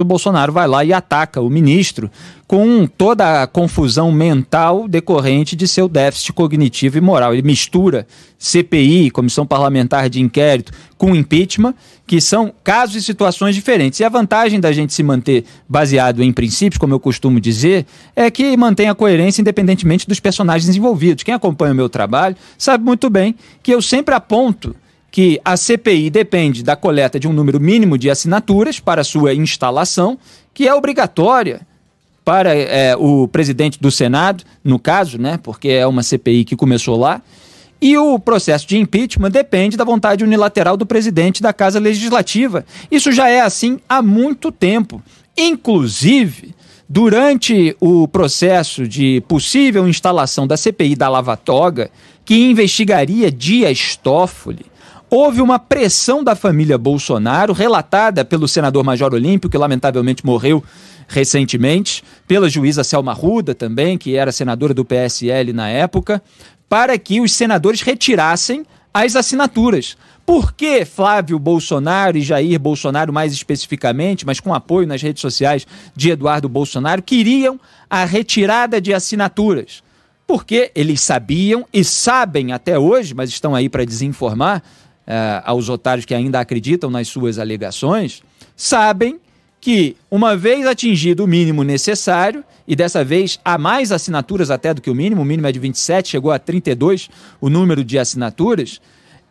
O Bolsonaro vai lá e ataca o ministro com toda a confusão mental decorrente de seu déficit cognitivo e moral. Ele mistura CPI, Comissão Parlamentar de Inquérito, com impeachment, que são casos e situações diferentes. E a vantagem da gente se manter baseado em princípios, como eu costumo dizer, é que mantém a coerência independentemente dos personagens envolvidos. Quem acompanha o meu trabalho sabe muito bem que eu sempre aponto que a CPI depende da coleta de um número mínimo de assinaturas para sua instalação, que é obrigatória para é, o presidente do Senado, no caso, né, porque é uma CPI que começou lá, e o processo de impeachment depende da vontade unilateral do presidente da Casa Legislativa. Isso já é assim há muito tempo. Inclusive, durante o processo de possível instalação da CPI da Lava Toga, que investigaria Dias Toffoli, houve uma pressão da família Bolsonaro, relatada pelo senador Major Olímpio, que lamentavelmente morreu recentemente, pela juíza Selma Ruda também, que era senadora do PSL na época, para que os senadores retirassem as assinaturas. Por que Flávio Bolsonaro e Jair Bolsonaro, mais especificamente, mas com apoio nas redes sociais de Eduardo Bolsonaro, queriam a retirada de assinaturas? Porque eles sabiam e sabem até hoje, mas estão aí para desinformar uh, aos otários que ainda acreditam nas suas alegações, sabem que, uma vez atingido o mínimo necessário, e dessa vez há mais assinaturas até do que o mínimo, o mínimo é de 27, chegou a 32 o número de assinaturas,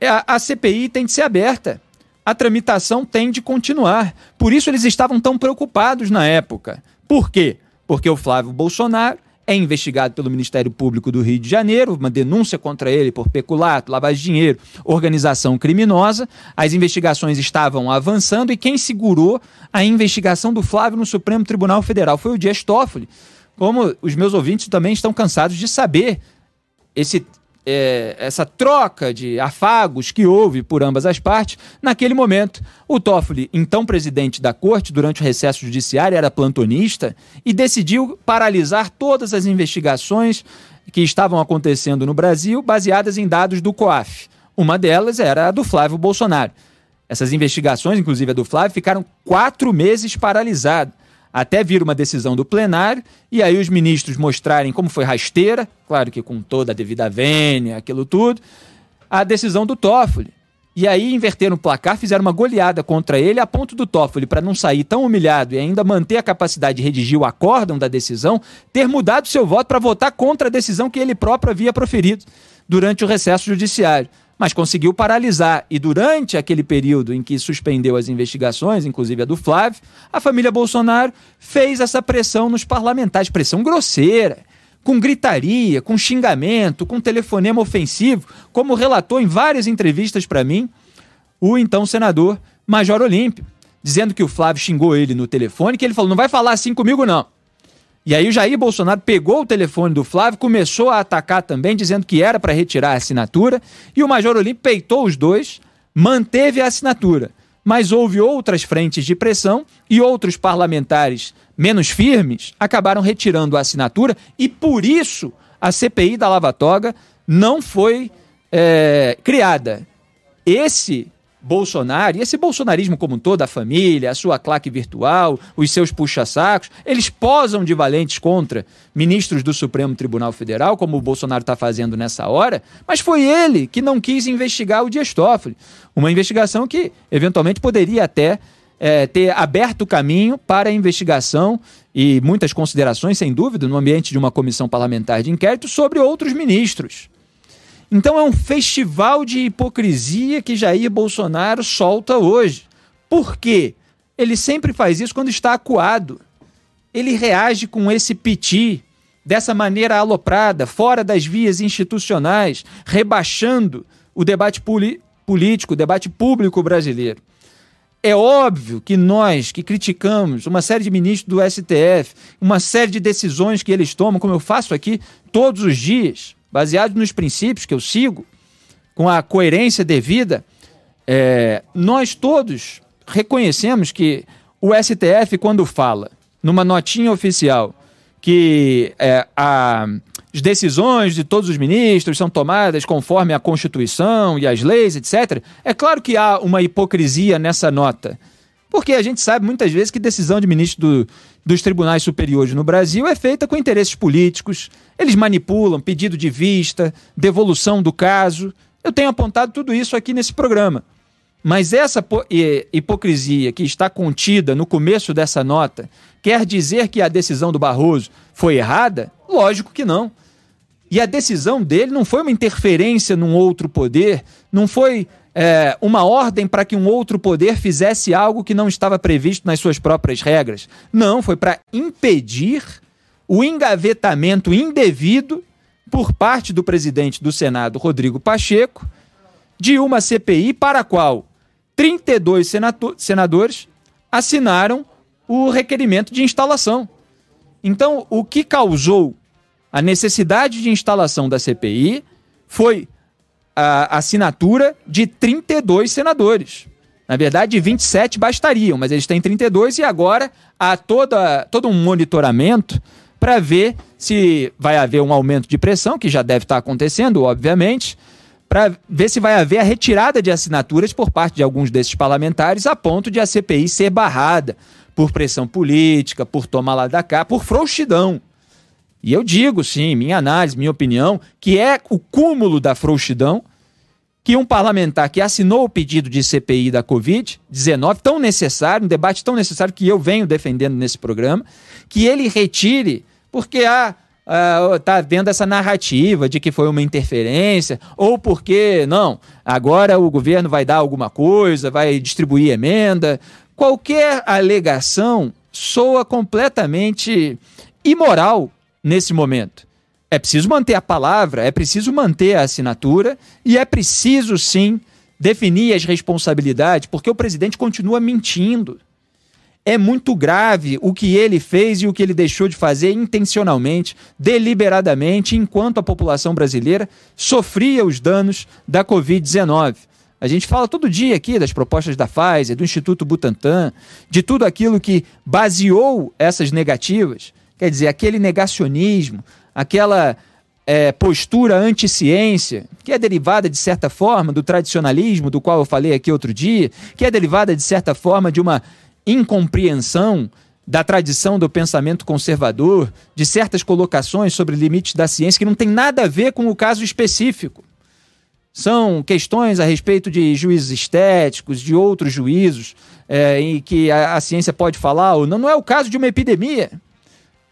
a, a CPI tem de ser aberta. A tramitação tem de continuar. Por isso eles estavam tão preocupados na época. Por quê? Porque o Flávio Bolsonaro é investigado pelo Ministério Público do Rio de Janeiro, uma denúncia contra ele por peculato, lavagem de dinheiro, organização criminosa. As investigações estavam avançando e quem segurou a investigação do Flávio no Supremo Tribunal Federal foi o Dias Toffoli. Como os meus ouvintes também estão cansados de saber esse é, essa troca de afagos que houve por ambas as partes, naquele momento, o Toffoli, então presidente da corte, durante o recesso judiciário, era plantonista e decidiu paralisar todas as investigações que estavam acontecendo no Brasil, baseadas em dados do COAF. Uma delas era a do Flávio Bolsonaro. Essas investigações, inclusive a do Flávio, ficaram quatro meses paralisadas até vir uma decisão do plenário e aí os ministros mostrarem como foi rasteira, claro que com toda a devida vênia, aquilo tudo, a decisão do Toffoli. E aí inverteram o placar, fizeram uma goleada contra ele, a ponto do Toffoli, para não sair tão humilhado e ainda manter a capacidade de redigir o acórdão da decisão, ter mudado seu voto para votar contra a decisão que ele próprio havia proferido durante o recesso judiciário mas conseguiu paralisar. E durante aquele período em que suspendeu as investigações, inclusive a do Flávio, a família Bolsonaro fez essa pressão nos parlamentares, pressão grosseira, com gritaria, com xingamento, com telefonema ofensivo, como relatou em várias entrevistas para mim o então senador Major Olímpio, dizendo que o Flávio xingou ele no telefone, que ele falou: não vai falar assim comigo, não. E aí o Jair Bolsonaro pegou o telefone do Flávio, começou a atacar também, dizendo que era para retirar a assinatura, e o Major Olímpio peitou os dois, manteve a assinatura. mas houve outras frentes de pressão e outros parlamentares menos firmes acabaram retirando a assinatura e por isso a CPI da Lava Toga não foi é, criada. Esse Bolsonaro, e esse bolsonarismo como um todo, a família, a sua claque virtual, os seus puxa-sacos, eles posam de valentes contra ministros do Supremo Tribunal Federal, como o Bolsonaro está fazendo nessa hora, mas foi ele que não quis investigar o Dias Toffoli. Uma investigação que, eventualmente, poderia até é, ter aberto o caminho para a investigação e muitas considerações, sem dúvida, no ambiente de uma comissão parlamentar de inquérito sobre outros ministros. Então é um festival de hipocrisia que Jair Bolsonaro solta hoje. Por quê? Ele sempre faz isso quando está acuado. Ele reage com esse piti, dessa maneira aloprada, fora das vias institucionais, rebaixando o debate político, o debate público brasileiro. É óbvio que nós que criticamos uma série de ministros do STF, uma série de decisões que eles tomam, como eu faço aqui todos os dias, baseado nos princípios que eu sigo, com a coerência devida, é, nós todos reconhecemos que o STF, quando fala numa notinha oficial que é, a, as decisões de todos os ministros são tomadas conforme a Constituição e as leis, etc., é claro que há uma hipocrisia nessa nota. Porque a gente sabe muitas vezes que decisão de ministro do, dos tribunais superiores no Brasil é feita com interesses políticos. Eles manipulam pedido de vista, devolução do caso. Eu tenho apontado tudo isso aqui nesse programa. Mas essa hipocrisia que está contida no começo dessa nota quer dizer que a decisão do Barroso foi errada? Lógico que não. E a decisão dele não foi uma interferência num outro poder, não foi é, uma ordem para que um outro poder fizesse algo que não estava previsto nas suas próprias regras. Não, foi para impedir o engavetamento indevido por parte do presidente do Senado, Rodrigo Pacheco, de uma CPI para a qual 32 senadores assinaram o requerimento de instalação. Então, o que causou a necessidade de instalação da CPI foi a assinatura de 32 senadores. Na verdade, 27 bastariam, mas eles têm 32 e agora há toda, todo um monitoramento para ver se vai haver um aumento de pressão, que já deve estar acontecendo, obviamente, para ver se vai haver a retirada de assinaturas por parte de alguns desses parlamentares, a ponto de a CPI ser barrada por pressão política, por tomar lá da cá, por frouxidão. E eu digo, sim, minha análise, minha opinião, que é o cúmulo da frouxidão que um parlamentar que assinou o pedido de CPI da Covid-19, tão necessário, um debate tão necessário que eu venho defendendo nesse programa, que ele retire, porque há. Uh, tá vendo essa narrativa de que foi uma interferência, ou porque, não, agora o governo vai dar alguma coisa, vai distribuir emenda. Qualquer alegação soa completamente imoral nesse momento. É preciso manter a palavra, é preciso manter a assinatura e é preciso sim definir as responsabilidades, porque o presidente continua mentindo. É muito grave o que ele fez e o que ele deixou de fazer intencionalmente, deliberadamente, enquanto a população brasileira sofria os danos da Covid-19. A gente fala todo dia aqui das propostas da Pfizer, do Instituto Butantan, de tudo aquilo que baseou essas negativas. Quer dizer, aquele negacionismo, aquela é, postura anti-ciência, que é derivada, de certa forma, do tradicionalismo, do qual eu falei aqui outro dia, que é derivada, de certa forma, de uma incompreensão da tradição do pensamento conservador, de certas colocações sobre limites da ciência que não tem nada a ver com o caso específico. São questões a respeito de juízes estéticos, de outros juízos, é, em que a, a ciência pode falar ou não. Não é o caso de uma epidemia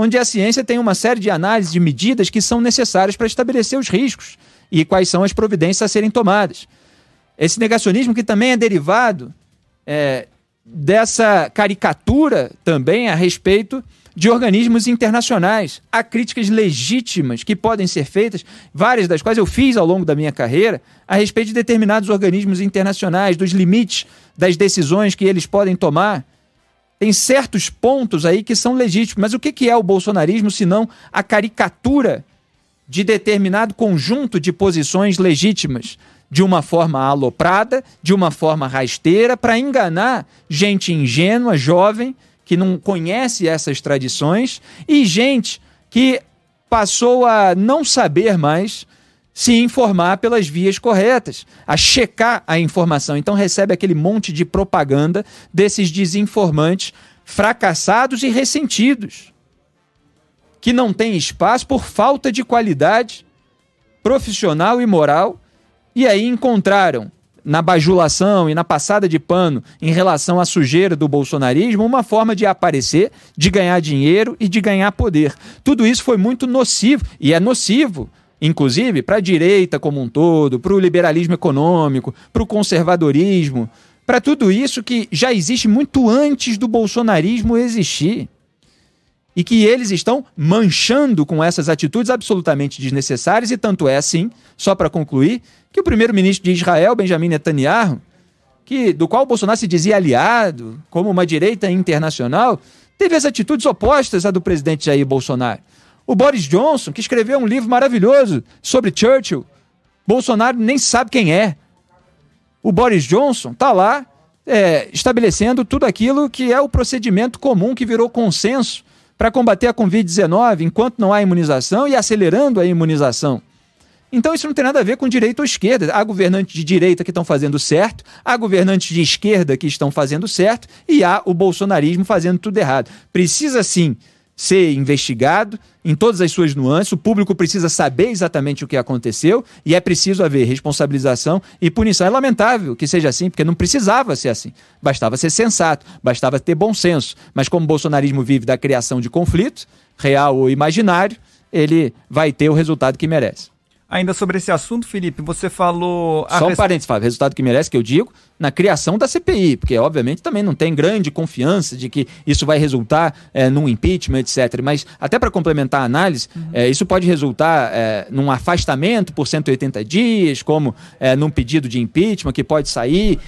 onde a ciência tem uma série de análises de medidas que são necessárias para estabelecer os riscos e quais são as providências a serem tomadas. Esse negacionismo que também é derivado é, dessa caricatura também a respeito de organismos internacionais. Há críticas legítimas que podem ser feitas, várias das quais eu fiz ao longo da minha carreira, a respeito de determinados organismos internacionais, dos limites das decisões que eles podem tomar tem certos pontos aí que são legítimos. Mas o que é o bolsonarismo se não a caricatura de determinado conjunto de posições legítimas, de uma forma aloprada, de uma forma rasteira, para enganar gente ingênua, jovem, que não conhece essas tradições, e gente que passou a não saber mais se informar pelas vias corretas, a checar a informação. Então recebe aquele monte de propaganda desses desinformantes fracassados e ressentidos, que não têm espaço por falta de qualidade profissional e moral, e aí encontraram na bajulação e na passada de pano em relação à sujeira do bolsonarismo, uma forma de aparecer, de ganhar dinheiro e de ganhar poder. Tudo isso foi muito nocivo e é nocivo, inclusive, para a direita como um todo, para o liberalismo econômico, para o conservadorismo, para tudo isso que já existe muito antes do bolsonarismo existir e que eles estão manchando com essas atitudes absolutamente desnecessárias, e tanto é assim, só para concluir, que o primeiro-ministro de Israel, Benjamin Netanyahu, que, do qual Bolsonaro se dizia aliado, como uma direita internacional, teve as atitudes opostas à do presidente Jair Bolsonaro. O Boris Johnson, que escreveu um livro maravilhoso sobre Churchill, Bolsonaro nem sabe quem é. O Boris Johnson está lá é, estabelecendo tudo aquilo que é o procedimento comum que virou consenso para combater a Covid-19 enquanto não há imunização e acelerando a imunização. Então isso não tem nada a ver com direita ou esquerda. Há governantes de direita que estão fazendo certo, há governantes de esquerda que estão fazendo certo e há o bolsonarismo fazendo tudo errado. Precisa sim ser investigado em todas as suas nuances, o público precisa saber exatamente o que aconteceu e é preciso haver responsabilização e punição. É lamentável que seja assim, porque não precisava ser assim. Bastava ser sensato, bastava ter bom senso. Mas como o bolsonarismo vive da criação de conflito, real ou imaginário, ele vai ter o resultado que merece. Ainda sobre esse assunto, Felipe, você falou. Só um res... parênteses, Fábio. Resultado que merece, que eu digo, na criação da CPI, porque obviamente também não tem grande confiança de que isso vai resultar é, num impeachment, etc. Mas até para complementar a análise, uhum. é, isso pode resultar é, num afastamento por 180 dias, como é, num pedido de impeachment que pode sair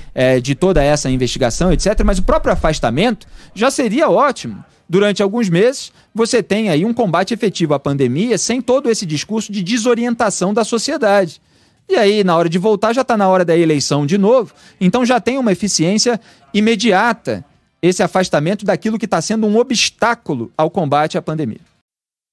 de toda essa investigação, etc. Mas o próprio afastamento já seria ótimo durante alguns meses, você tem aí um combate efetivo à pandemia sem todo esse discurso de desorientação da sociedade. E aí, na hora de voltar, já está na hora da eleição de novo. Então já tem uma eficiência imediata esse afastamento daquilo que está sendo um obstáculo ao combate à pandemia.